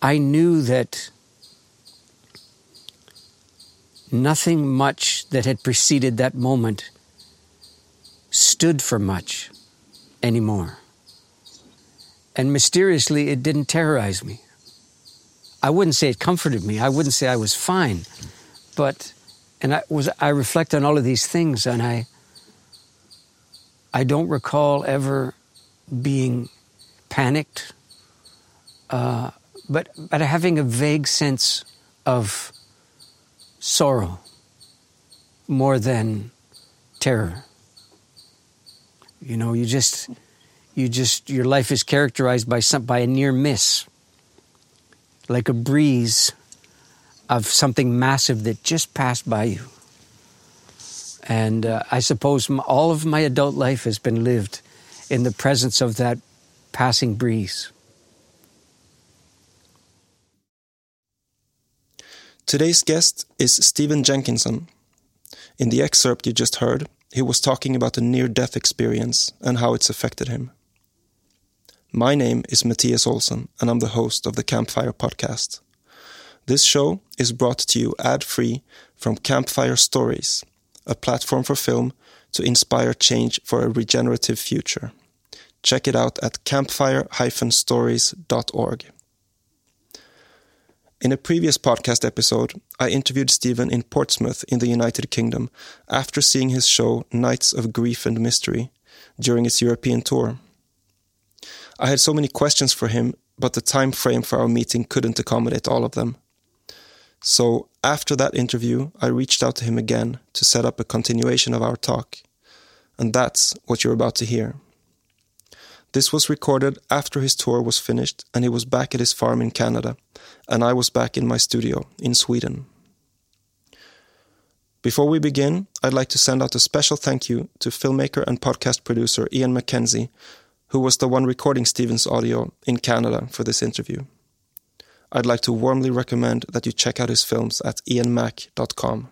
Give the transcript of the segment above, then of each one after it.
I knew that nothing much that had preceded that moment stood for much anymore. And mysteriously, it didn't terrorize me. I wouldn't say it comforted me. I wouldn't say I was fine. But, and I was, I reflect on all of these things and I, I don't recall ever being panicked, uh, but, but having a vague sense of sorrow more than terror. You know, you just, you just, your life is characterized by some, by a near miss, like a breeze of something massive that just passed by you. And uh, I suppose all of my adult life has been lived in the presence of that passing breeze. Today's guest is Stephen Jenkinson. In the excerpt you just heard, he was talking about a near death experience and how it's affected him. My name is Matthias Olsson, and I'm the host of the Campfire podcast. This show is brought to you ad free from Campfire Stories, a platform for film to inspire change for a regenerative future. Check it out at campfire stories.org. In a previous podcast episode, I interviewed Stephen in Portsmouth in the United Kingdom after seeing his show Nights of Grief and Mystery during its European tour. I had so many questions for him, but the time frame for our meeting couldn't accommodate all of them. So, after that interview, I reached out to him again to set up a continuation of our talk. And that's what you're about to hear. This was recorded after his tour was finished and he was back at his farm in Canada, and I was back in my studio in Sweden. Before we begin, I'd like to send out a special thank you to filmmaker and podcast producer Ian McKenzie, who was the one recording Stephen's audio in Canada for this interview. I'd like to warmly recommend that you check out his films at ianmac.com.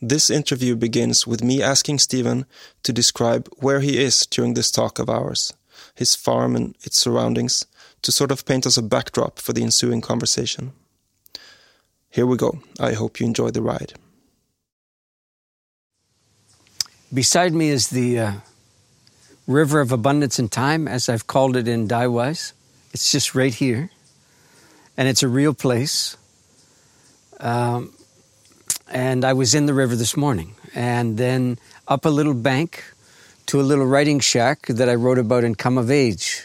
This interview begins with me asking Stephen to describe where he is during this talk of ours, his farm and its surroundings, to sort of paint us a backdrop for the ensuing conversation. Here we go. I hope you enjoy the ride. Beside me is the uh, River of Abundance and Time, as I've called it in Die Wise. It's just right here, and it's a real place. Um, and I was in the river this morning, and then up a little bank to a little writing shack that I wrote about in Come of Age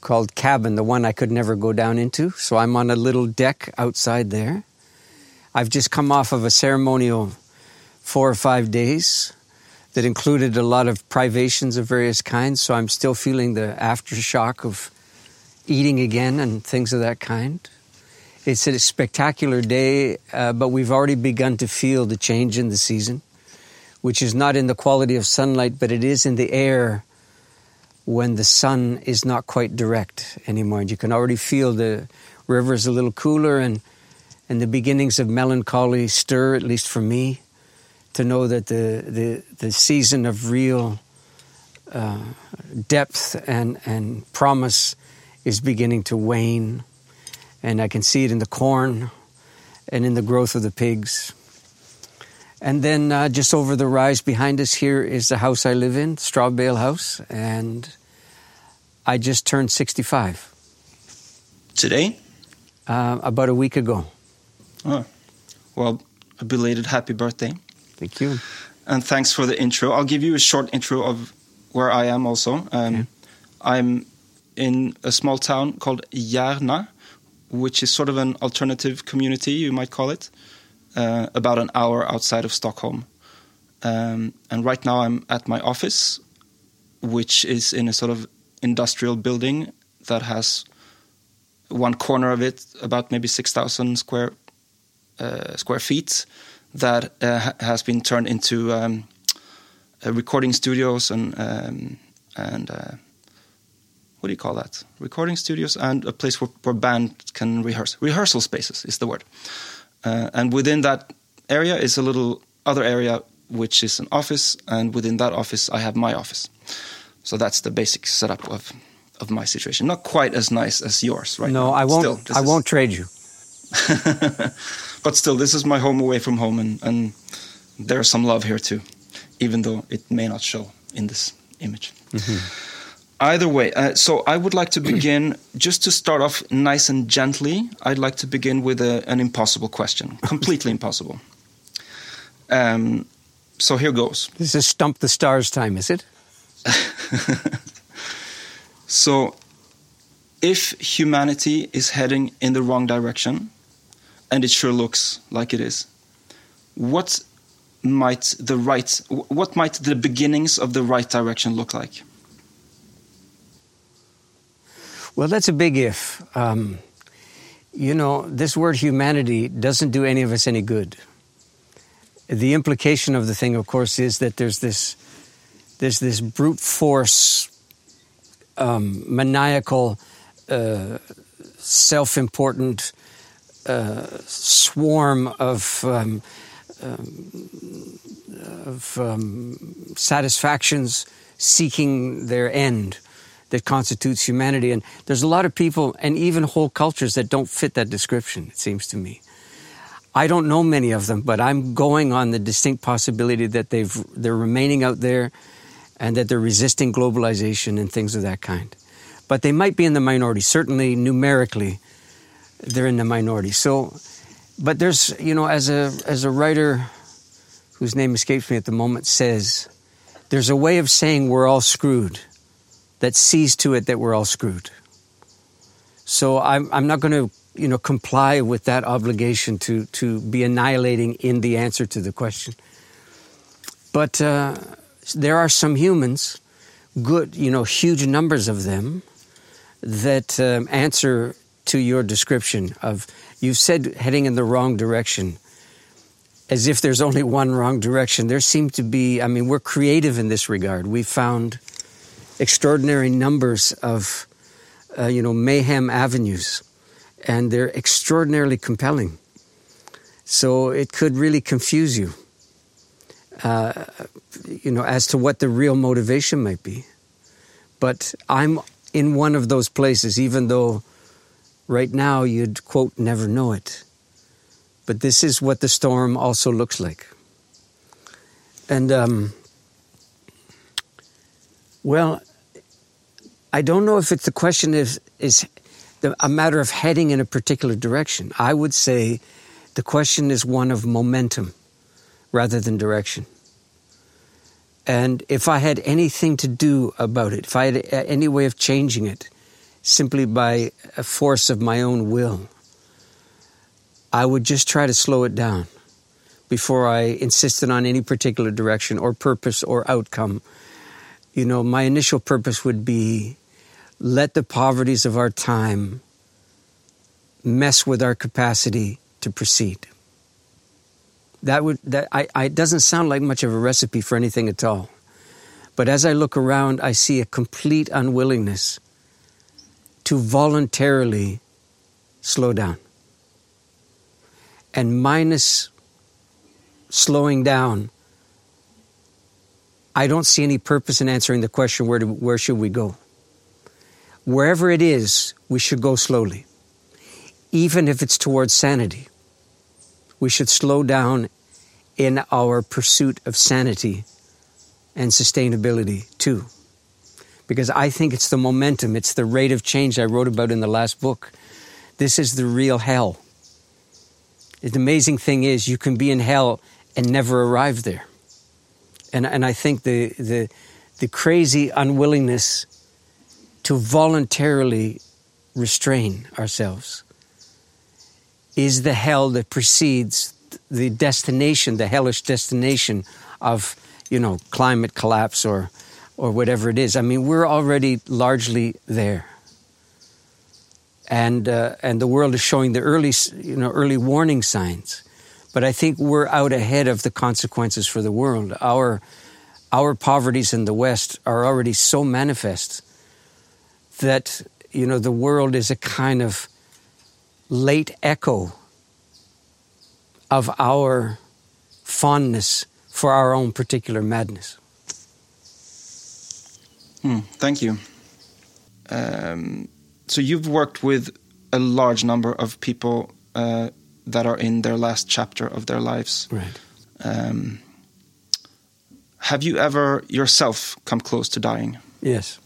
called Cabin, the one I could never go down into. So I'm on a little deck outside there. I've just come off of a ceremonial four or five days that included a lot of privations of various kinds. So I'm still feeling the aftershock of eating again and things of that kind. It's a spectacular day, uh, but we've already begun to feel the change in the season, which is not in the quality of sunlight, but it is in the air when the sun is not quite direct anymore. And you can already feel the river is a little cooler and, and the beginnings of melancholy stir, at least for me, to know that the, the, the season of real uh, depth and, and promise is beginning to wane. And I can see it in the corn and in the growth of the pigs. And then uh, just over the rise behind us here is the house I live in, Straw Bale House. And I just turned 65. Today? Uh, about a week ago. Oh, well, a belated happy birthday. Thank you. And thanks for the intro. I'll give you a short intro of where I am also. Um, okay. I'm in a small town called Järna, which is sort of an alternative community, you might call it, uh, about an hour outside of Stockholm. Um, and right now I'm at my office, which is in a sort of industrial building that has one corner of it about maybe 6,000 square uh, square feet that uh, has been turned into um, uh, recording studios and um, and uh, what do you call that? Recording studios and a place where, where band can rehearse. Rehearsal spaces is the word. Uh, and within that area is a little other area which is an office, and within that office I have my office. So that's the basic setup of of my situation. Not quite as nice as yours, right? No, now, I won't. Still, I is, won't trade you. but still, this is my home away from home, and, and there's some love here too, even though it may not show in this image. Mm-hmm. Either way, uh, so I would like to begin just to start off nice and gently. I'd like to begin with a, an impossible question, completely impossible. Um, so here goes. This is stump the stars time, is it? so, if humanity is heading in the wrong direction, and it sure looks like it is, what might the right, what might the beginnings of the right direction look like? Well, that's a big if. Um, you know, this word humanity doesn't do any of us any good. The implication of the thing, of course, is that there's this, there's this brute force, um, maniacal, uh, self important uh, swarm of um, um, of um, satisfactions seeking their end that constitutes humanity. And there's a lot of people and even whole cultures that don't fit that description, it seems to me. I don't know many of them, but I'm going on the distinct possibility that they've, they're remaining out there and that they're resisting globalization and things of that kind. But they might be in the minority. Certainly, numerically, they're in the minority. So, but there's, you know, as a, as a writer whose name escapes me at the moment says, there's a way of saying we're all screwed that sees to it that we're all screwed. So I'm, I'm not going to, you know, comply with that obligation to, to be annihilating in the answer to the question. But uh, there are some humans, good, you know, huge numbers of them, that um, answer to your description of you've said heading in the wrong direction as if there's only one wrong direction. There seem to be, I mean, we're creative in this regard. We found extraordinary numbers of, uh, you know, mayhem avenues, and they're extraordinarily compelling. So it could really confuse you, uh, you know, as to what the real motivation might be. But I'm in one of those places, even though right now you'd quote never know it. But this is what the storm also looks like. And um, well, I don't know if it's the question is is the, a matter of heading in a particular direction. I would say the question is one of momentum rather than direction. And if I had anything to do about it, if I had uh, any way of changing it, simply by a force of my own will, I would just try to slow it down before I insisted on any particular direction or purpose or outcome you know, my initial purpose would be let the poverties of our time mess with our capacity to proceed. That would that I, I it doesn't sound like much of a recipe for anything at all. But as I look around, I see a complete unwillingness to voluntarily slow down. And minus slowing down, I don't see any purpose in answering the question where, do, where should we go? Wherever it is, we should go slowly. Even if it's towards sanity, we should slow down in our pursuit of sanity and sustainability too. Because I think it's the momentum, it's the rate of change I wrote about in the last book. This is the real hell. The amazing thing is, you can be in hell and never arrive there and and I think the the the crazy unwillingness to voluntarily restrain ourselves is the hell that precedes the destination, the hellish destination of you know climate collapse or or whatever it is. I mean, we're already largely there. And, uh, and the world is showing the early, you know, early warning signs. But I think we're out ahead of the consequences for the world. Our, our poverties in the West are already so manifest that, you know, the world is a kind of late echo of our fondness for our own particular madness. Hmm, thank you. um, so you've worked with a large number of people uh, that are in their last chapter of their lives. Right. Um, have you ever yourself come close to dying? Yes.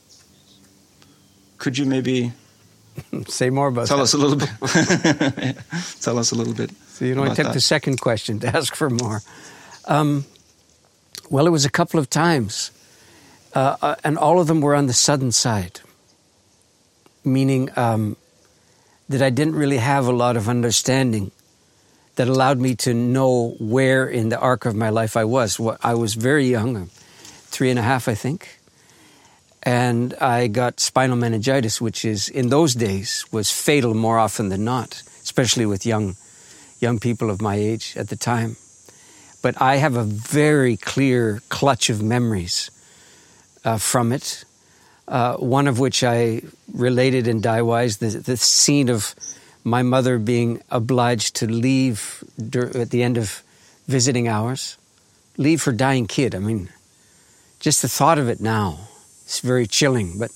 Could you maybe say more about it? tell that? us a little bit? tell us a little bit. So you took that. the second question to ask for more. Um, well, it was a couple of times, uh, uh, and all of them were on the sudden side, meaning um, that I didn't really have a lot of understanding that allowed me to know where in the arc of my life I was. I was very young, three and a half, I think, and I got spinal meningitis, which is in those days was fatal more often than not, especially with young young people of my age at the time. But I have a very clear clutch of memories uh, from it. Uh, one of which I related in Wise, the, the scene of my mother being obliged to leave at the end of visiting hours, leave her dying kid. I mean, just the thought of it now, it's very chilling, but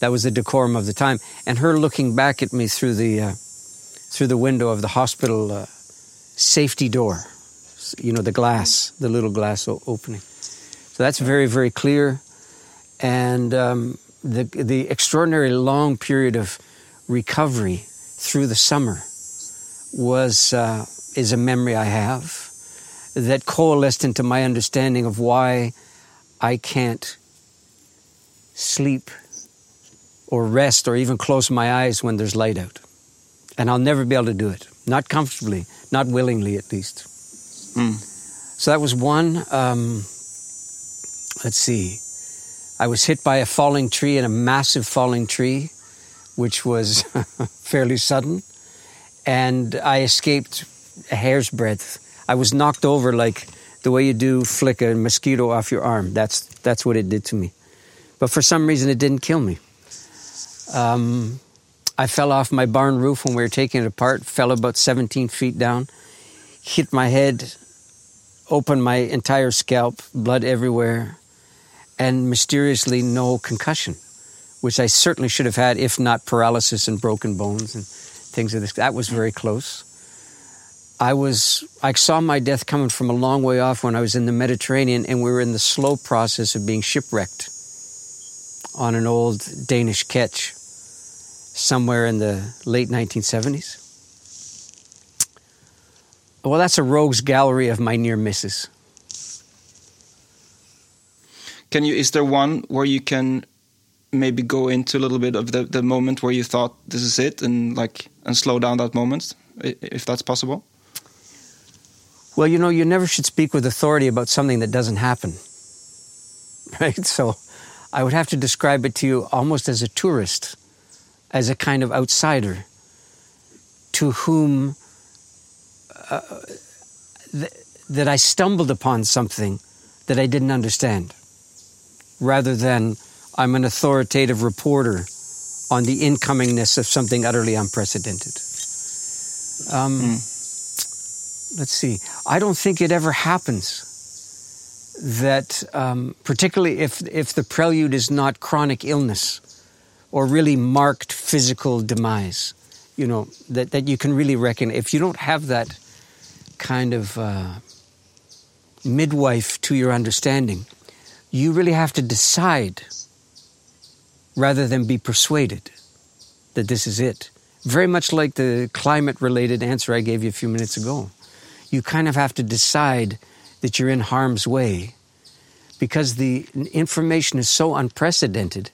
that was the decorum of the time. And her looking back at me through the, uh, through the window of the hospital uh, safety door, you know, the glass, the little glass opening. So that's very, very clear. And um, the, the extraordinary long period of recovery through the summer was uh, is a memory I have that coalesced into my understanding of why I can't sleep or rest or even close my eyes when there's light out. And I'll never be able to do it. Not comfortably, not willingly at least. Mm. So that was one. Um, let's see. I was hit by a falling tree and a massive falling tree which was fairly sudden, and I escaped a hair's breadth. I was knocked over like the way you do flick a mosquito off your arm. That's that's what it did to me. But for some reason, it didn't kill me. Um, I fell off my barn roof when we were taking it apart. Fell about 17 feet down, hit my head, opened my entire scalp, blood everywhere, and mysteriously no concussion which I certainly should have had, if not paralysis and broken bones and things of this. That was very close. I was I saw my death coming from a long way off when I was in the Mediterranean and we were in the slow process of being shipwrecked on an old Danish ketch somewhere in the late 1970s. Well, that's a rogues gallery of my near misses. Can you is there one where you can maybe go into a little bit of the, the moment where you thought this is it and like and slow down that moment if that's possible? Well you know you never should speak with authority about something that doesn't happen. Right? So i would have to describe it to you almost as a tourist as a kind of outsider to whom uh, th that i stumbled upon something that i didn't understand rather than I'm an authoritative reporter on the incomingness of something utterly unprecedented. Um, mm. Let's see. I don't think it ever happens that, um, particularly if, if the prelude is not chronic illness or really marked physical demise, you know, that, that you can really reckon. If you don't have that kind of uh, midwife to your understanding, you really have to decide rather than be persuaded that this is it. Very much like the climate related answer I gave you a few minutes ago. You kind of have to decide that you're in harm's way because the information is so unprecedented.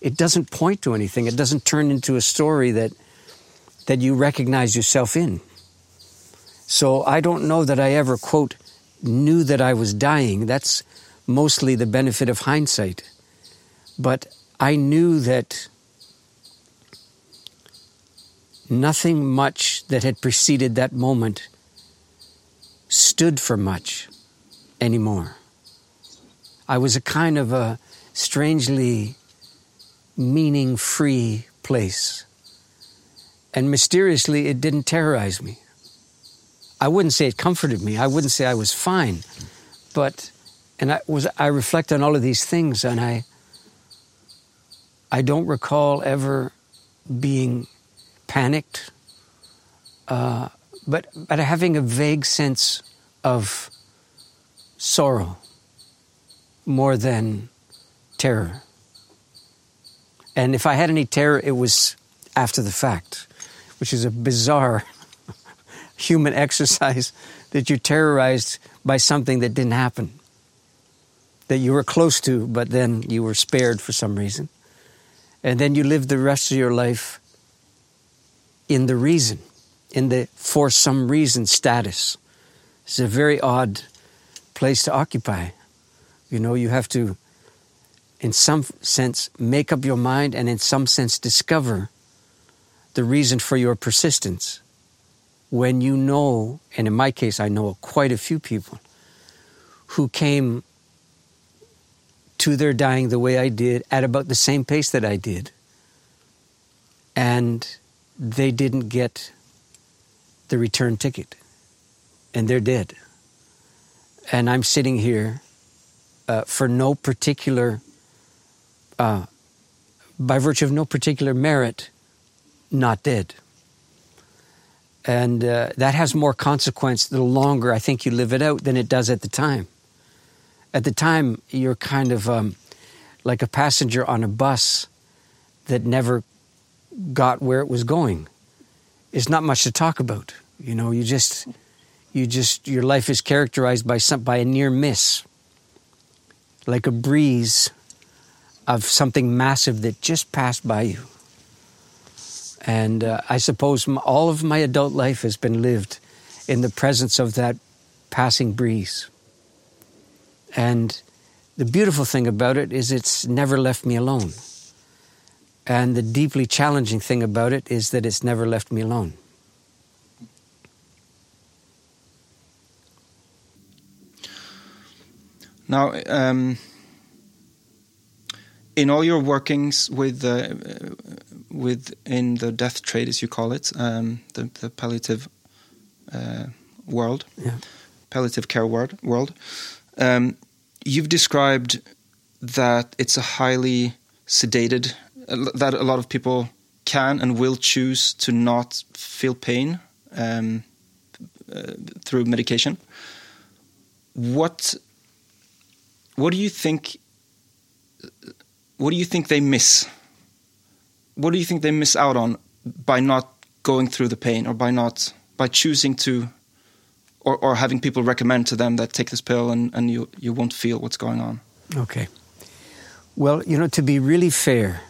It doesn't point to anything. It doesn't turn into a story that, that you recognize yourself in. So I don't know that I ever, quote, knew that I was dying. That's mostly the benefit of hindsight. But I knew that nothing much that had preceded that moment stood for much anymore. I was a kind of a strangely meaning free place. And mysteriously, it didn't terrorize me. I wouldn't say it comforted me. I wouldn't say I was fine. But, and I, was, I reflect on all of these things and I, I don't recall ever being panicked, uh, but, but having a vague sense of sorrow more than terror. And if I had any terror, it was after the fact, which is a bizarre human exercise that you're terrorized by something that didn't happen, that you were close to, but then you were spared for some reason. And then you live the rest of your life in the reason, in the for some reason status. It's a very odd place to occupy. You know, you have to, in some sense, make up your mind and, in some sense, discover the reason for your persistence. When you know, and in my case, I know quite a few people who came to their dying the way I did at about the same pace that I did. And they didn't get the return ticket. And they're dead. And I'm sitting here uh, for no particular, uh, by virtue of no particular merit, not dead. And uh, that has more consequence the longer I think you live it out than it does at the time. At the time, you're kind of um, like a passenger on a bus that never got where it was going. It's not much to talk about. You know, you just, you just, your life is characterized by some, by a near miss like a breeze of something massive that just passed by you. And uh, I suppose all of my adult life has been lived in the presence of that passing breeze. And the beautiful thing about it is it's never left me alone. And the deeply challenging thing about it is that it's never left me alone. Now, um, in all your workings with uh, with in the death trade, as you call it, um, the, the palliative uh, world, yeah. palliative care world, world um, you've described that it's a highly sedated, that a lot of people can and will choose to not feel pain um, uh, through medication. What what do you think? What do you think they miss? What do you think they miss out on by not going through the pain, or by not by choosing to, or or having people recommend to them that take this pill and and you you won't feel what's going on? Okay. Well, you know, to be really fair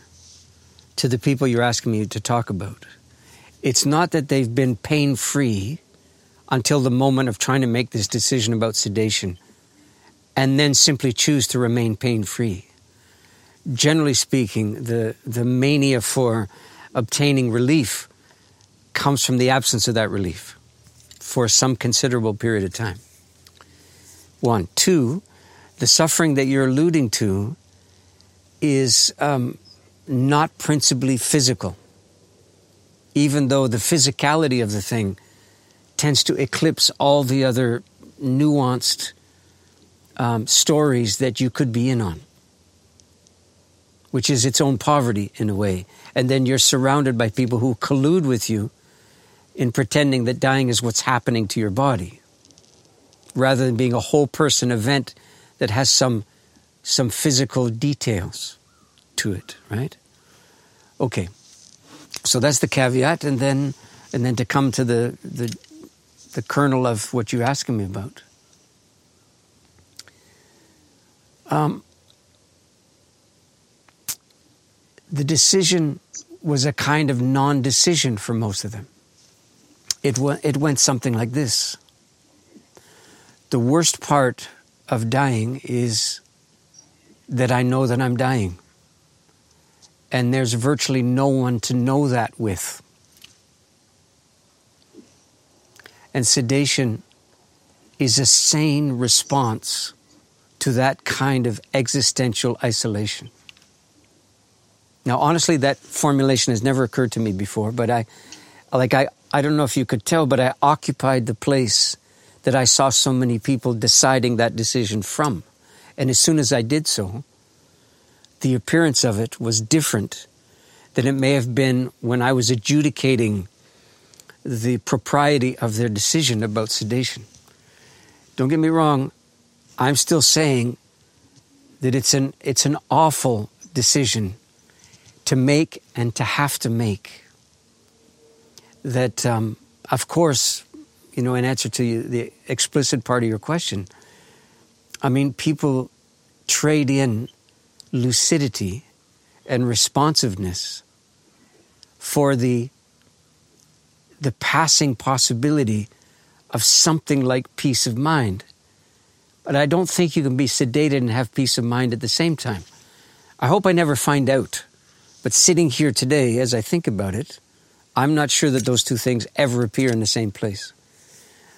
to the people you're asking me to talk about, it's not that they've been pain free until the moment of trying to make this decision about sedation and then simply choose to remain pain free. Generally speaking, the, the mania for obtaining relief comes from the absence of that relief for some considerable period of time. One. Two, the suffering that you're alluding to is um, not principally physical, even though the physicality of the thing tends to eclipse all the other nuanced um, stories that you could be in on, which is its own poverty in a way. And then you're surrounded by people who collude with you in pretending that dying is what's happening to your body, rather than being a whole person event that has some, some physical details to it, right? Okay. So that's the caveat, and then and then to come to the the, the kernel of what you're asking me about. Um, the decision was a kind of non decision for most of them. It, it went something like this The worst part of dying is that I know that I'm dying. And there's virtually no one to know that with. And sedation is a sane response to that kind of existential isolation. Now, honestly, that formulation has never occurred to me before, but I, like, I, I don't know if you could tell, but I occupied the place that I saw so many people deciding that decision from. And as soon as I did so, the appearance of it was different than it may have been when I was adjudicating the propriety of their decision about sedation. Don't get me wrong, I'm still saying that it's an, it's an awful decision to make and to have to make. That, um, of course, you know, in answer to the explicit part of your question, I mean, people trade in lucidity and responsiveness for the the passing possibility of something like peace of mind. But I don't think you can be sedated and have peace of mind at the same time. I hope I never find out. But sitting here today, as I think about it, I'm not sure that those two things ever appear in the same place.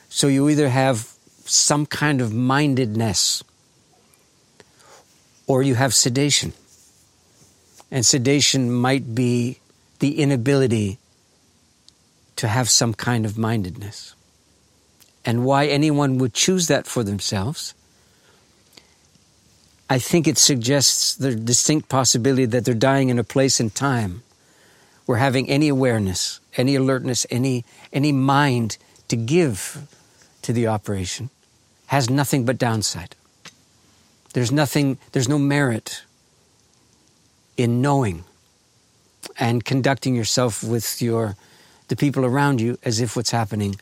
So you either have some kind of mindedness or you have sedation. And sedation might be the inability to have some kind of mindedness. And why anyone would choose that for themselves, I think it suggests the distinct possibility that they're dying in a place and time where having any awareness, any alertness, any, any mind to give to the operation has nothing but downside. There's nothing, there's no merit in knowing and conducting yourself with your the people around you as if what's happening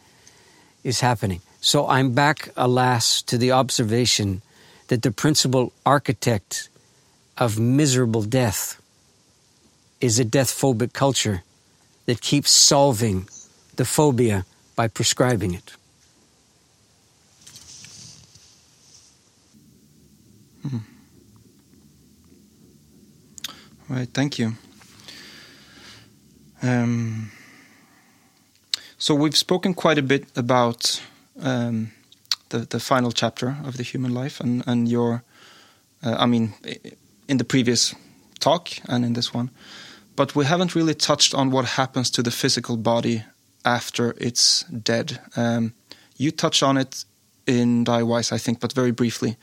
is happening. So I'm back, alas, to the observation that the principal architect of miserable death is a death phobic culture that keeps solving the phobia by prescribing it. Mm. Right, thank you. Um, so we've spoken quite a bit about um, the the final chapter of the human life, and and your, uh, I mean, in the previous talk and in this one, but we haven't really touched on what happens to the physical body after it's dead. Um, you touch on it in Die Wise, I think, but very briefly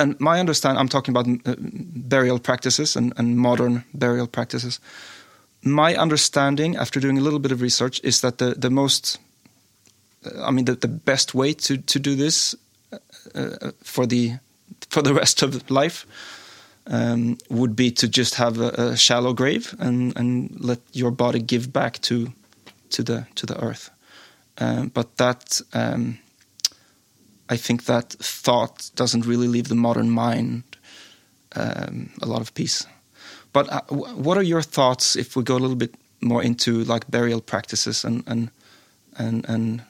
and my understanding, I'm talking about uh, burial practices and, and, modern burial practices. My understanding, after doing a little bit of research, is that the the most, uh, I mean, the, the best way to to do this uh, uh, for the for the rest of life um, would be to just have a, a, shallow grave and and let your body give back to to the to the earth. Um, but that. Um, I think that thought doesn't really leave the modern mind um, a lot of peace. But uh, what are your thoughts if we go a little bit more into like burial practices and and and and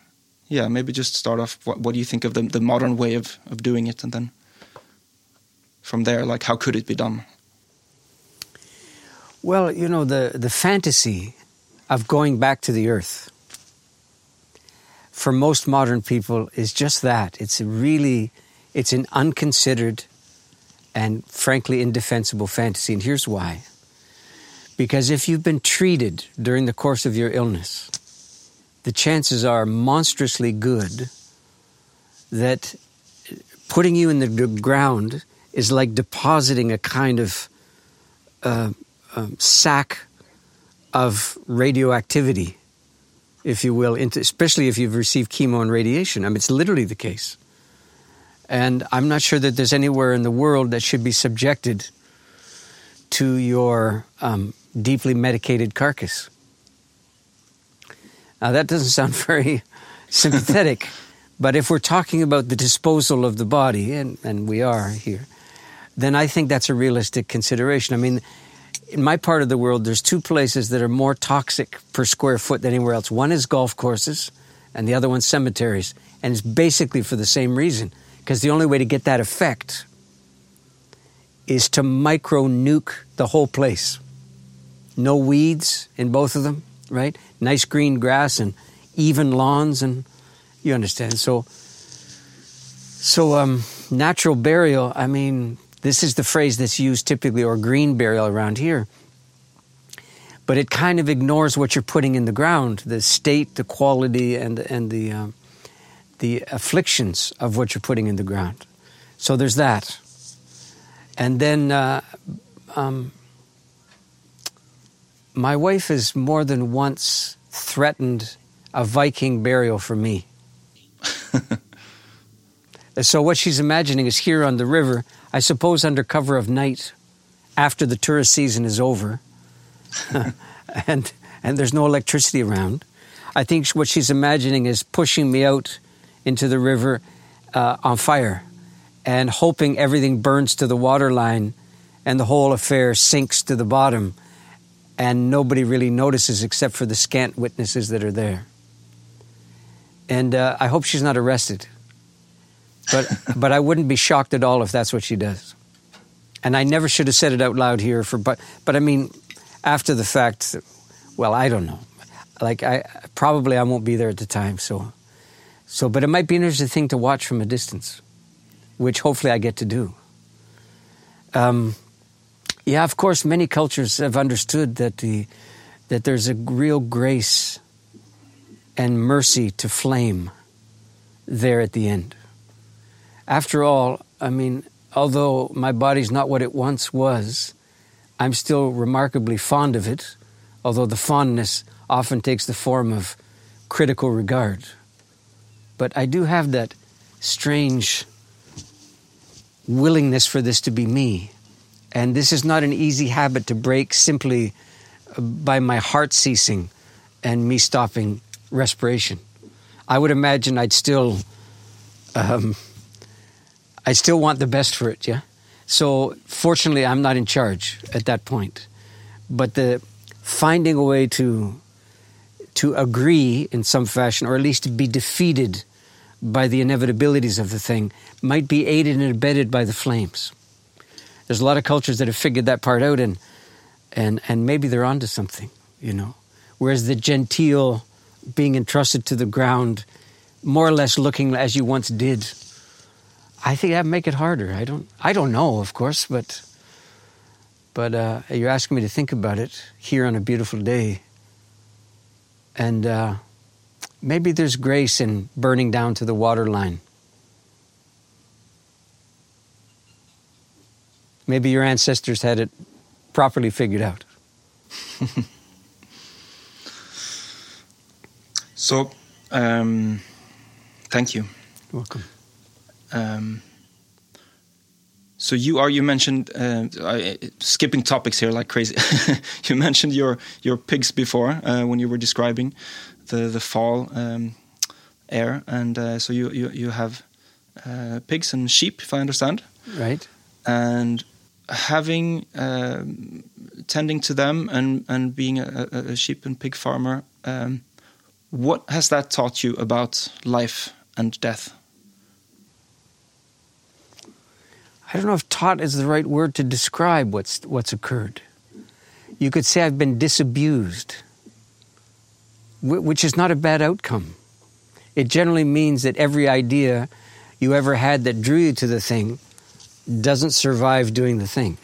yeah, maybe just start off. What, what do you think of the the modern way of of doing it, and then from there, like how could it be done? Well, you know the the fantasy of going back to the earth for most modern people is just that. It's really, it's an unconsidered and frankly indefensible fantasy. And here's why. Because if you've been treated during the course of your illness, the chances are monstrously good that putting you in the ground is like depositing a kind of uh, um, sack of radioactivity if you will, into, especially if you've received chemo and radiation. I mean, it's literally the case. And I'm not sure that there's anywhere in the world that should be subjected to your um, deeply medicated carcass. Now, that doesn't sound very sympathetic, but if we're talking about the disposal of the body, and, and we are here, then I think that's a realistic consideration. I mean, in my part of the world, there's two places that are more toxic per square foot than anywhere else. One is golf courses, and the other one's cemeteries. And it's basically for the same reason, because the only way to get that effect is to micro nuke the whole place. No weeds in both of them, right? Nice green grass and even lawns, and you understand. So, so um, natural burial. I mean, this is the phrase that's used typically, or green burial around here. But it kind of ignores what you're putting in the ground, the state, the quality, and, and the, um, the afflictions of what you're putting in the ground. So there's that. and then uh, um, my wife has more than once threatened a Viking burial for me. so what she's imagining is here on the river, I suppose under cover of night, after the tourist season is over, and and there's no electricity around. I think what she's imagining is pushing me out into the river uh, on fire and hoping everything burns to the water line and the whole affair sinks to the bottom and nobody really notices except for the scant witnesses that are there. And uh, I hope she's not arrested. But, but I wouldn't be shocked at all if that's what she does. And I never should have said it out loud here for but but I mean after the fact well I don't know. Like I probably I won't be there at the time so so but it might be an interesting thing to watch from a distance which hopefully I get to do. Um, yeah of course many cultures have understood that the that there's a real grace and mercy to flame there at the end after all I mean although my body's not what it once was I'm still remarkably fond of it although the fondness often takes the form of critical regard. But I do have that strange willingness for this to be me. And this is not an easy habit to break simply by my heart ceasing and me stopping respiration. I would imagine I'd still um, I still want the best for it yeah? So fortunately I'm not in charge at that point. But the finding a way to to agree in some fashion or at least be defeated by the inevitabilities of the thing might be aided and abetted by the flames. There's a lot of cultures that have figured that part out and and and maybe they're onto something you know? Whereas the genteel being entrusted to the ground more or less looking as you once did I think that make it harder. I don't I don't know of course but but uh, you're asking me to think about it here on a beautiful day. And uh, maybe there's grace in burning down to the water line maybe your ancestors had it properly figured out. So um, thank you. Welcome um, so you are you mentioned uh, uh, skipping topics here like crazy. You mentioned your your pigs before uh, when you were describing the the fall um, air and uh, so you you, you have uh, pigs and sheep if I understand. Right. And having uh, tending to them and and being a, a sheep and pig farmer um, what has that taught you about life and death I don't know if taught is the right word to describe what's what's occurred. You could say I've been disabused which is not a bad outcome. It generally means that every idea you ever had that drew you to the thing doesn't survive doing the thing.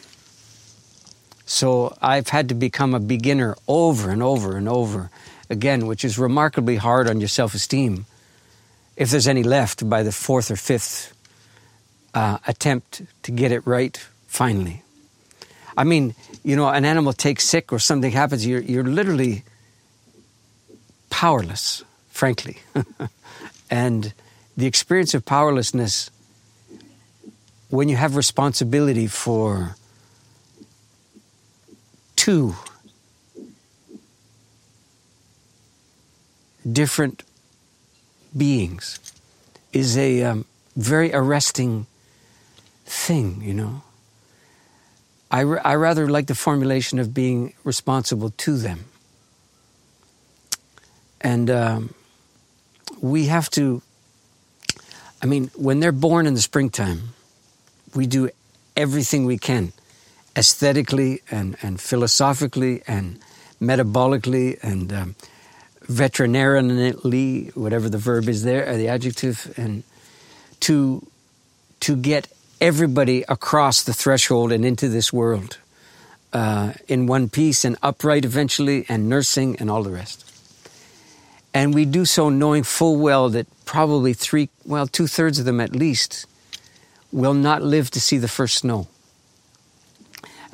So I've had to become a beginner over and over and over again which is remarkably hard on your self-esteem if there's any left by the fourth or fifth uh, attempt to get it right finally. I mean you know an animal takes sick or something happens you're, you're literally powerless frankly. And the experience of powerlessness when you have responsibility for two different beings is a um, very arresting thing you know? I, I rather like the formulation of being responsible to them. And um, we have to I mean when they're born in the springtime we do everything we can aesthetically and, and philosophically and metabolically and um, veterinarianly, whatever the verb is there, or the adjective, and to, to get everybody across the threshold and into this world uh, in one piece and upright eventually and nursing and all the rest. And we do so knowing full well that probably three, well, two-thirds of them at least will not live to see the first snow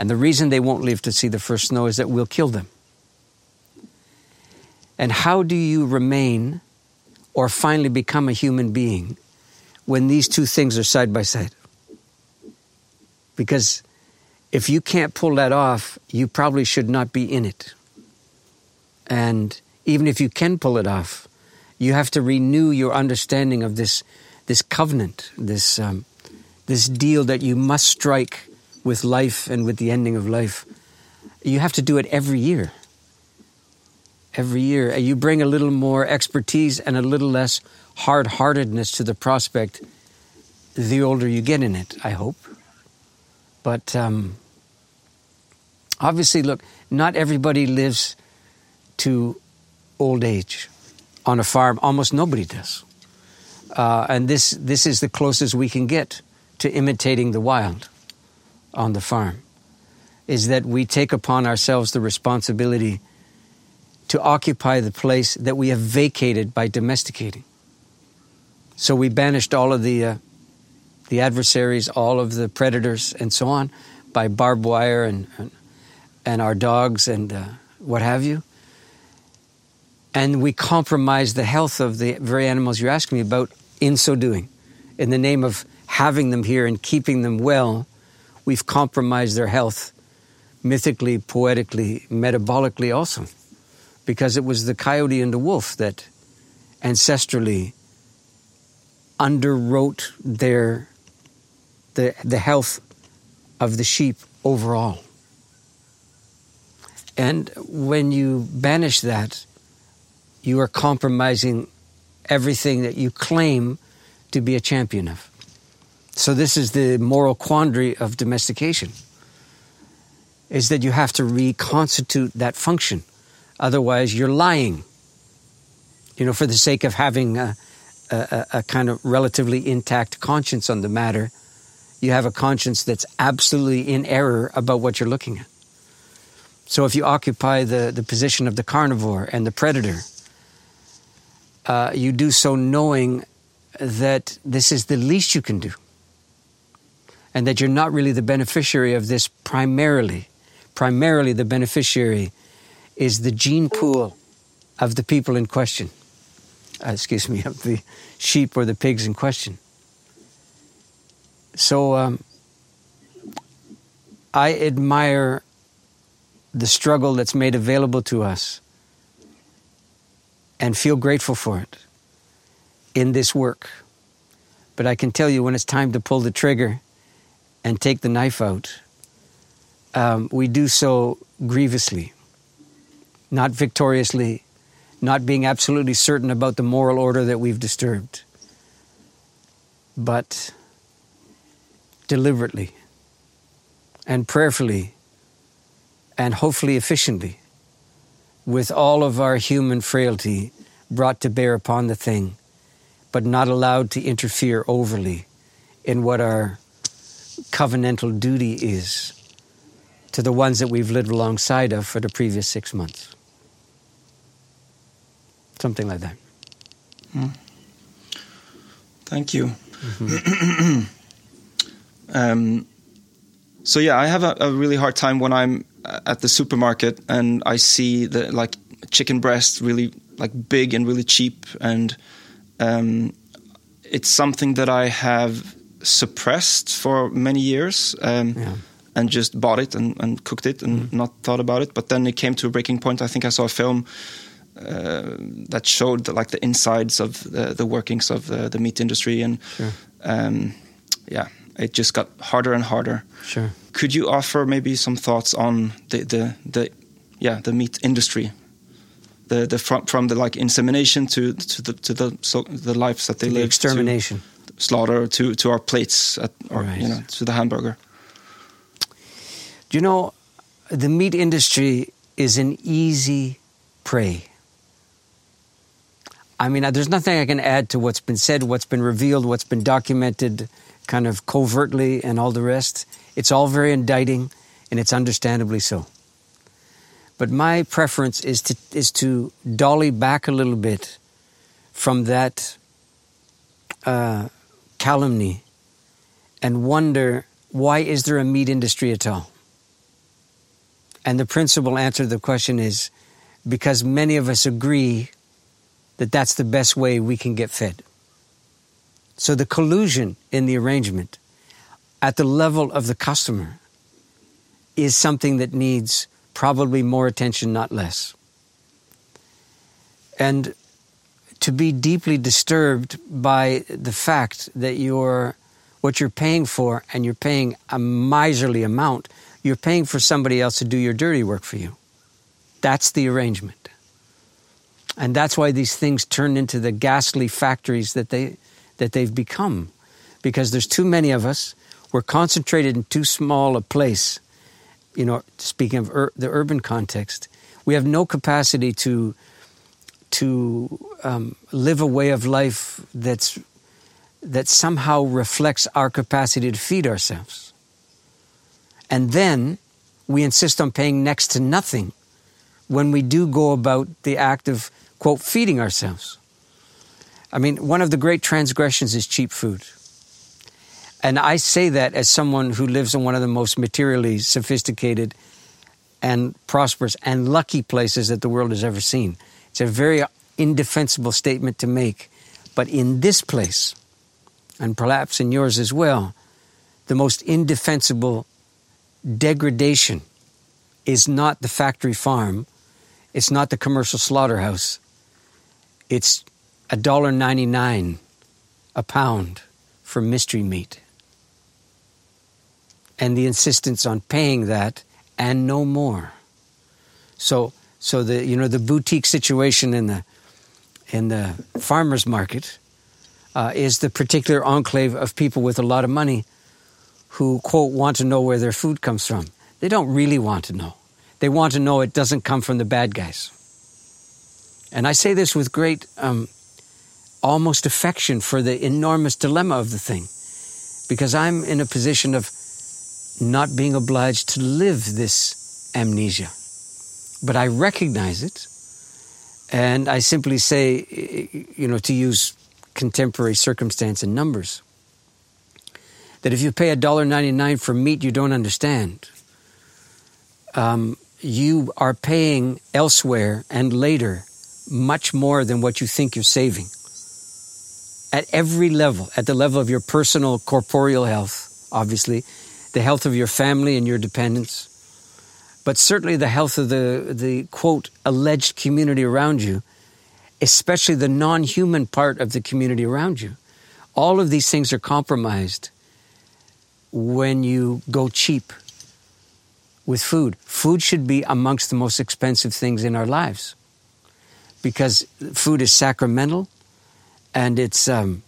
And the reason they won't live to see the first snow is that we'll kill them. And how do you remain or finally become a human being when these two things are side by side? Because if you can't pull that off, you probably should not be in it. And even if you can pull it off, you have to renew your understanding of this, this covenant, this, um, this deal that you must strike with life and with the ending of life. You have to do it every year. Every year. You bring a little more expertise and a little less hard heartedness to the prospect the older you get in it, I hope. But um, obviously, look, not everybody lives to old age on a farm. Almost nobody does. Uh, and this, this is the closest we can get to imitating the wild on the farm, is that we take upon ourselves the responsibility to occupy the place that we have vacated by domesticating. So we banished all of the, uh, the adversaries, all of the predators, and so on, by barbed wire and, and, and our dogs and uh, what have you and we compromise the health of the very animals you're asking me about in so doing. In the name of having them here and keeping them well, we've compromised their health mythically, poetically, metabolically also. Because it was the coyote and the wolf that ancestrally underwrote their the, the health of the sheep overall. And when you banish that, you are compromising everything that you claim to be a champion of. So this is the moral quandary of domestication is that you have to reconstitute that function. Otherwise, you're lying. You know, for the sake of having a, a, a, kind of relatively intact conscience on the matter, you have a conscience that's absolutely in error about what you're looking at. So if you occupy the, the position of the carnivore and the predator, uh, you do so knowing that this is the least you can do. And that you're not really the beneficiary of this primarily. Primarily, the beneficiary is the gene pool of the people in question. Uh, excuse me, of the sheep or the pigs in question. So um, I admire the struggle that's made available to us and feel grateful for it in this work. But I can tell you when it's time to pull the trigger and take the knife out, um, we do so grievously, not victoriously, not being absolutely certain about the moral order that we've disturbed, but deliberately and prayerfully and hopefully efficiently with all of our human frailty brought to bear upon the thing, but not allowed to interfere overly in what our covenantal duty is to the ones that we've lived alongside of for the previous six months. Something like that. Mm. Thank you. Mm-hmm. um, so yeah, I have a, a, really hard time when I'm at the supermarket and I see the like chicken breast really like big and really cheap and um, it's something that I have suppressed for many years um, yeah. and just bought it and, and cooked it and mm. not thought about it but then it came to a breaking point I think I saw a film uh, that showed the, like the insides of the, the workings of the, the, meat industry and sure. um, yeah it just got harder and harder sure could you offer maybe some thoughts on the the, the yeah the meat industry, the the from from the like insemination to to the to the so the lives that they the live, extermination, slaughter to to our plates at, or right. you know to the hamburger. Do you know the meat industry is an easy prey. I mean, there's nothing I can add to what's been said, what's been revealed, what's been documented kind of covertly, and all the rest. It's all very indicting, and it's understandably so. But my preference is to, is to dolly back a little bit from that uh, calumny and wonder why is there a meat industry at all? And the principal answer to the question is because many of us agree that that's the best way we can get fed. So the collusion in the arrangement at the level of the customer is something that needs probably more attention, not less. And to be deeply disturbed by the fact that you're what you're paying for and you're paying a miserly amount, you're paying for somebody else to do your dirty work for you. That's the arrangement. And that's why these things turn into the ghastly factories that they that they've become. Because there's too many of us. We're concentrated in too small a place. You know, speaking of ur- the urban context, we have no capacity to to um, live a way of life that's that somehow reflects our capacity to feed ourselves. And then we insist on paying next to nothing when we do go about the act of, quote, feeding ourselves. I mean, one of the great transgressions is cheap food. And I say that as someone who lives in one of the most materially sophisticated and prosperous and lucky places that the world has ever seen. It's a very indefensible statement to make. But in this place, and perhaps in yours as well, the most indefensible degradation is not the factory farm, it's not the commercial slaughterhouse, it's $1.99 a pound for mystery meat. And the insistence on paying that and no more. So, so the you know the boutique situation in the in the farmers market uh, is the particular enclave of people with a lot of money who quote want to know where their food comes from. They don't really want to know. They want to know it doesn't come from the bad guys. And I say this with great um, almost affection for the enormous dilemma of the thing. Because I'm in a position of not being obliged to live this amnesia. But I recognize it, and I simply say, you know, to use contemporary circumstance and numbers, that if you pay $1.99 for meat you don't understand, um, you are paying elsewhere and later much more than what you think you're saving at every level, at the level of your personal corporeal health, obviously, the health of your family and your dependents, but certainly the health of the, the quote, alleged community around you, especially the non human part of the community around you. All of these things are compromised when you go cheap with food. Food should be amongst the most expensive things in our lives because food is sacramental and it's um,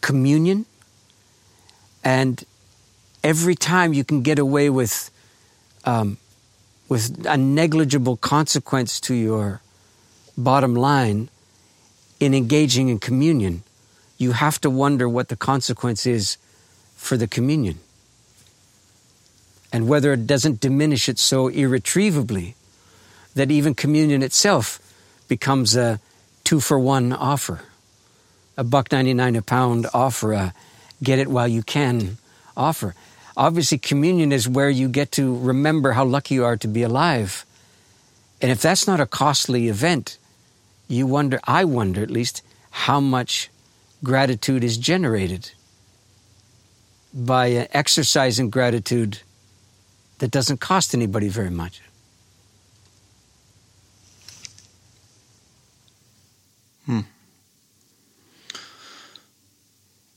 communion. And every time you can get away with um, with a negligible consequence to your bottom line in engaging in communion, you have to wonder what the consequence is for the communion. And whether it doesn't diminish it so irretrievably that even communion itself becomes a two for one offer a buck 99 a pound offer, a get it while you can offer. Obviously, communion is where you get to remember how lucky you are to be alive. And if that's not a costly event, you wonder, I wonder at least, how much gratitude is generated by uh, an exercise in gratitude that doesn't cost anybody very much.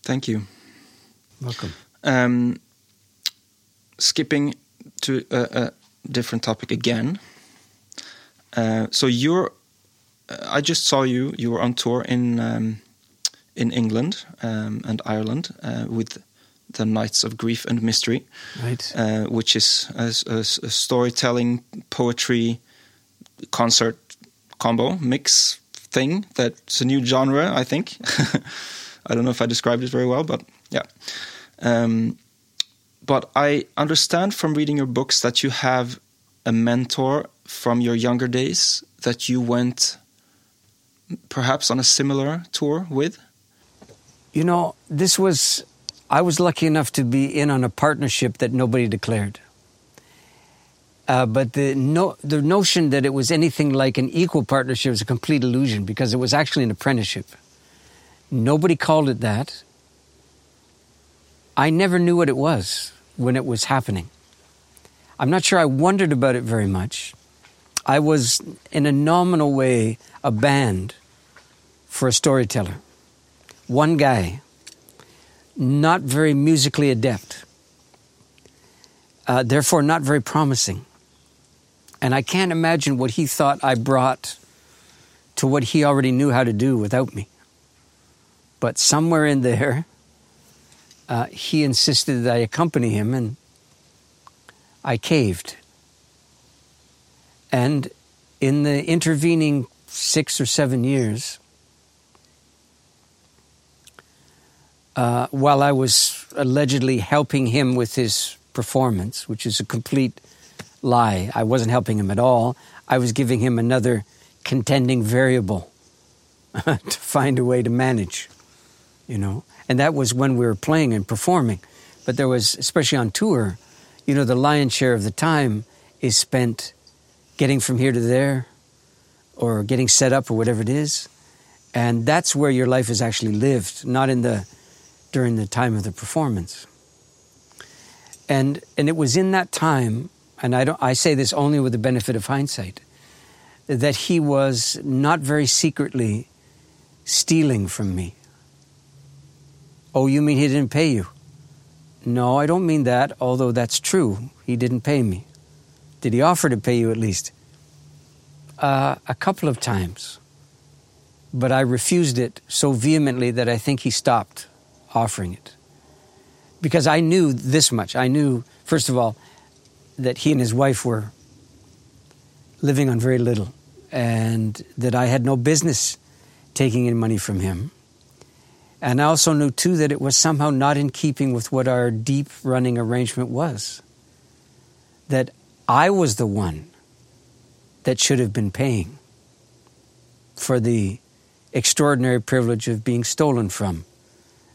Thank you. Welcome. Um, skipping to a, a, different topic again. Uh, so you're, uh, I just saw you. You were on tour in um, in England um, and Ireland uh, with the Nights of Grief and Mystery, right? Uh, which is a, a, a, storytelling, poetry, concert combo mix thing. That's a new genre, I think. I don't know if I described it very well, but yeah. Um, but I understand from reading your books that you have a mentor from your younger days that you went perhaps on a similar tour with. You know, this was, I was lucky enough to be in on a partnership that nobody declared. Uh, but the no, the notion that it was anything like an equal partnership was a complete illusion because it was actually an apprenticeship. Nobody called it that. I never knew what it was when it was happening. I'm not sure I wondered about it very much. I was, in a nominal way, a band for a storyteller. One guy, not very musically adept, uh, therefore not very promising. And I can't imagine what he thought I brought to what he already knew how to do without me. But somewhere in there, uh, he insisted that I accompany him, and I caved. And in the intervening six or seven years, uh, while I was allegedly helping him with his performance, which is a complete lie, I wasn't helping him at all. I was giving him another contending variable to find a way to manage, you know. And that was when we were playing and performing. But there was, especially on tour, you know, the lion's share of the time is spent getting from here to there or getting set up or whatever it is. And that's where your life is actually lived, not in the during the time of the performance. And and it was in that time, and I don't I say this only with the benefit of hindsight, that he was not very secretly stealing from me. Oh, you mean he didn't pay you? No, I don't mean that, although that's true. He didn't pay me. Did he offer to pay you at least? Uh, a couple of times. But I refused it so vehemently that I think he stopped offering it. Because I knew this much. I knew, first of all, that he and his wife were living on very little and that I had no business taking any money from him. And I also knew, too, that it was somehow not in keeping with what our deep running arrangement was. That I was the one that should have been paying for the extraordinary privilege of being stolen from,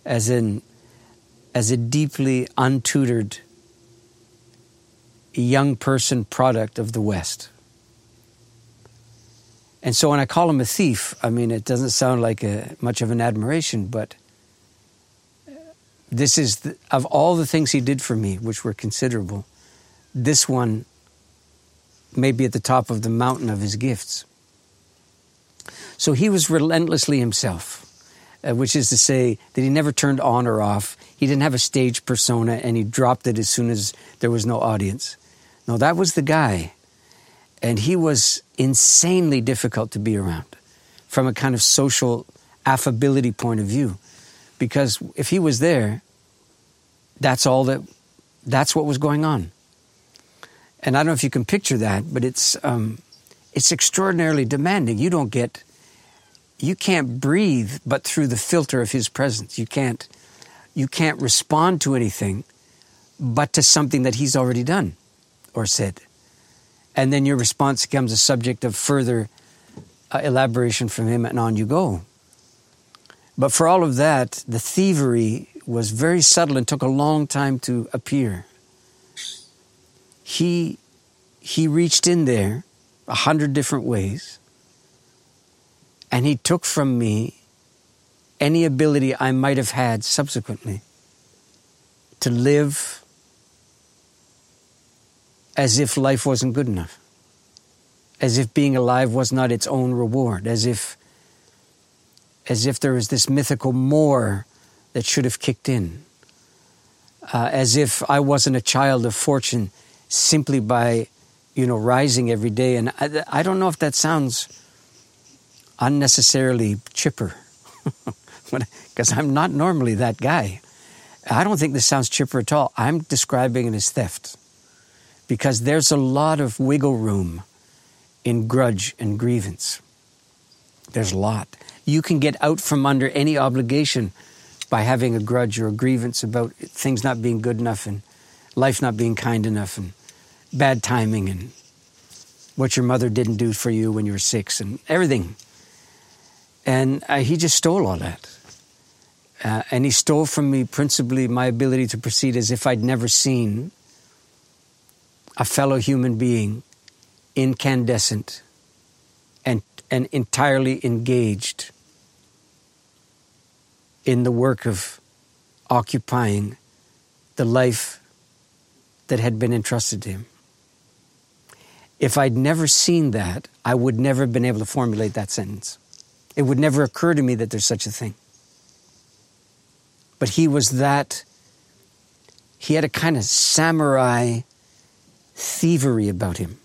as in as a deeply untutored young person product of the West. And so when I call him a thief, I mean, it doesn't sound like a, much of an admiration, but this is, the, of all the things he did for me, which were considerable, this one may be at the top of the mountain of his gifts. So he was relentlessly himself, uh, which is to say that he never turned on or off. He didn't have a stage persona and he dropped it as soon as there was no audience. No, that was the guy and he was insanely difficult to be around from a kind of social affability point of view. Because if he was there, that's all that, that's what was going on. And I don't know if you can picture that, but it's, um, it's extraordinarily demanding. You don't get, you can't breathe but through the filter of his presence. You can't, you can't respond to anything but to something that he's already done or said and then your response becomes a subject of further uh, elaboration from him, and on you go. But for all of that, the thievery was very subtle and took a long time to appear. He, he reached in there a hundred different ways, and he took from me any ability I might have had subsequently to live as if life wasn't good enough, as if being alive was not its own reward, as if, as if there was this mythical more that should have kicked in, uh, as if I wasn't a child of fortune simply by, you know, rising every day. And I, I don't know if that sounds unnecessarily chipper, because I'm not normally that guy. I don't think this sounds chipper at all. I'm describing it as theft because there's a lot of wiggle room in grudge and grievance. There's a lot. You can get out from under any obligation by having a grudge or a grievance about things not being good enough and life not being kind enough and bad timing and what your mother didn't do for you when you were six and everything. And uh, he just stole all that. Uh, and he stole from me principally my ability to proceed as if I'd never seen a fellow human being, incandescent and, and entirely engaged in the work of occupying the life that had been entrusted to him. If I'd never seen that, I would never have been able to formulate that sentence. It would never occur to me that there's such a thing. But he was that, he had a kind of samurai thievery about him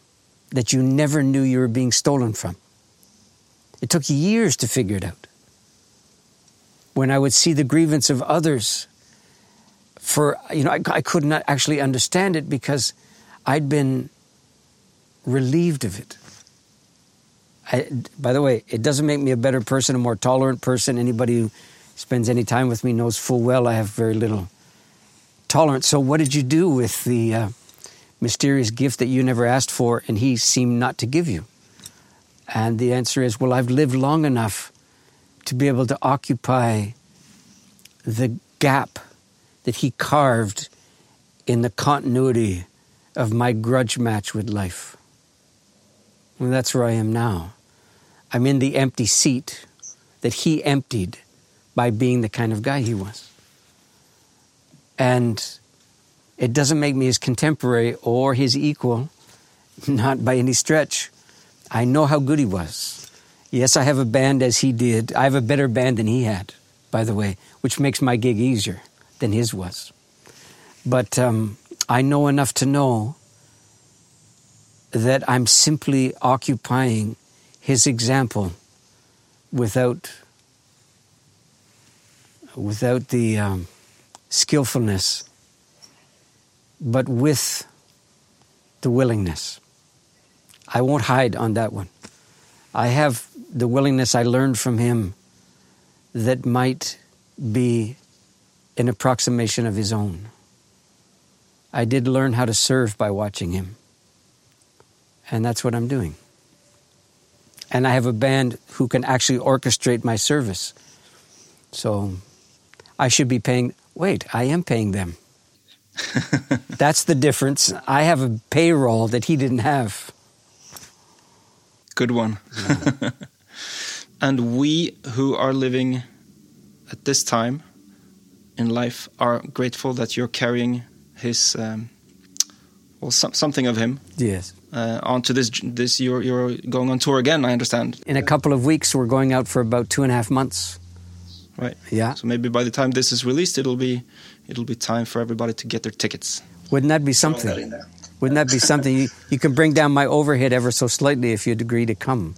that you never knew you were being stolen from. It took years to figure it out. When I would see the grievance of others, for, you know, I, I could not actually understand it because I'd been relieved of it. I, by the way, it doesn't make me a better person, a more tolerant person. Anybody who spends any time with me knows full well I have very little tolerance. So, what did you do with the uh, mysterious gift that you never asked for and he seemed not to give you? And the answer is, well, I've lived long enough to be able to occupy the gap that he carved in the continuity of my grudge match with life. Well, that's where I am now. I'm in the empty seat that he emptied by being the kind of guy he was. And it doesn't make me his contemporary or his equal, not by any stretch. I know how good he was. Yes, I have a band as he did. I have a better band than he had, by the way, which makes my gig easier than his was. But um, I know enough to know that I'm simply occupying his example without without the um, skillfulness, but with the willingness. I won't hide on that one. I have the willingness I learned from him that might be an approximation of his own. I did learn how to serve by watching him. And that's what I'm doing and I have a band who can actually orchestrate my service. So I should be paying. Wait, I am paying them. That's the difference. I have a payroll that he didn't have. Good one. Yeah. and we who are living at this time in life are grateful that you're carrying his, um, well, some, something of him. Yes uh, onto this this you're you're going on tour again. I understand. In a couple of weeks, we're going out for about two and a half months. Right. Yeah. So maybe by the time this is released, it'll be it'll be time for everybody to get their tickets. Wouldn't that be something? Wouldn't that be something? You, you can bring down my overhead ever so slightly if you'd agree to come.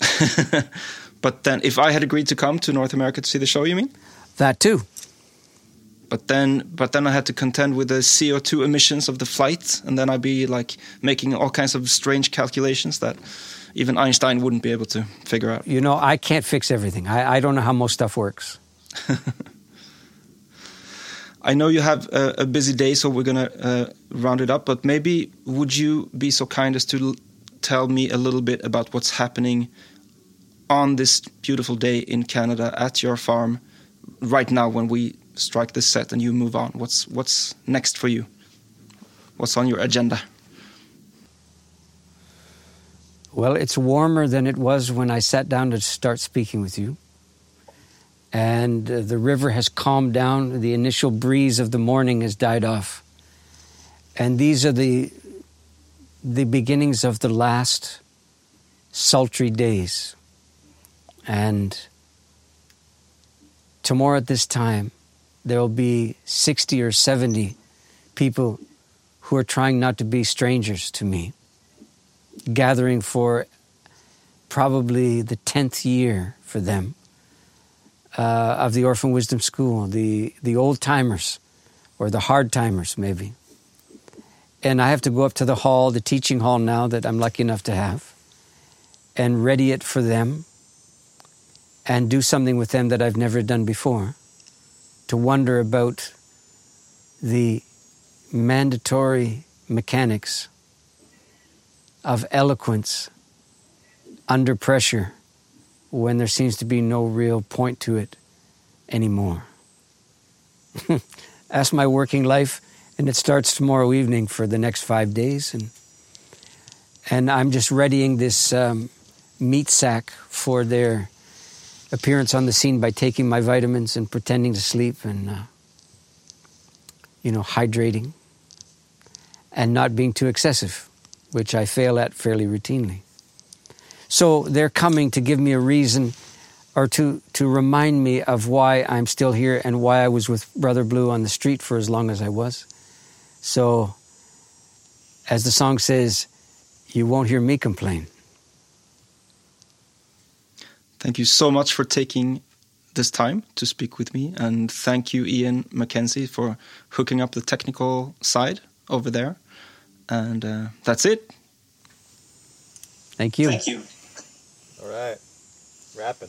but then, if I had agreed to come to North America to see the show, you mean? That too. But then, but then I had to contend with the CO2 emissions of the flight, and then I'd be like making all kinds of strange calculations that even Einstein wouldn't be able to figure out. You know, I can't fix everything. I, I don't know how most stuff works. I know you have a, a busy day, so we're gonna uh, round it up. But maybe would you be so kind as to tell me a little bit about what's happening on this beautiful day in Canada at your farm right now when we strike this set and you move on? What's what's next for you? What's on your agenda? Well, it's warmer than it was when I sat down to start speaking with you. And uh, the river has calmed down. The initial breeze of the morning has died off. And these are the, the beginnings of the last sultry days. And tomorrow at this time, there will be 60 or 70 people who are trying not to be strangers to me, gathering for probably the 10th year for them uh, of the Orphan Wisdom School, the, the old timers or the hard timers, maybe. And I have to go up to the hall, the teaching hall now that I'm lucky enough to have, and ready it for them and do something with them that I've never done before to wonder about the mandatory mechanics of eloquence under pressure when there seems to be no real point to it anymore. Ask my working life, and it starts tomorrow evening for the next five days. And and I'm just readying this um, meat sack for their appearance on the scene by taking my vitamins and pretending to sleep and uh, you know hydrating and not being too excessive, which I fail at fairly routinely. So they're coming to give me a reason or to, to remind me of why I'm still here and why I was with Brother Blue on the street for as long as I was. So, as the song says, you won't hear me complain. Thank you so much for taking this time to speak with me. And thank you, Ian MacKenzie, for hooking up the technical side over there. And uh, that's it. Thank you. Thank you. All right. Wrapping.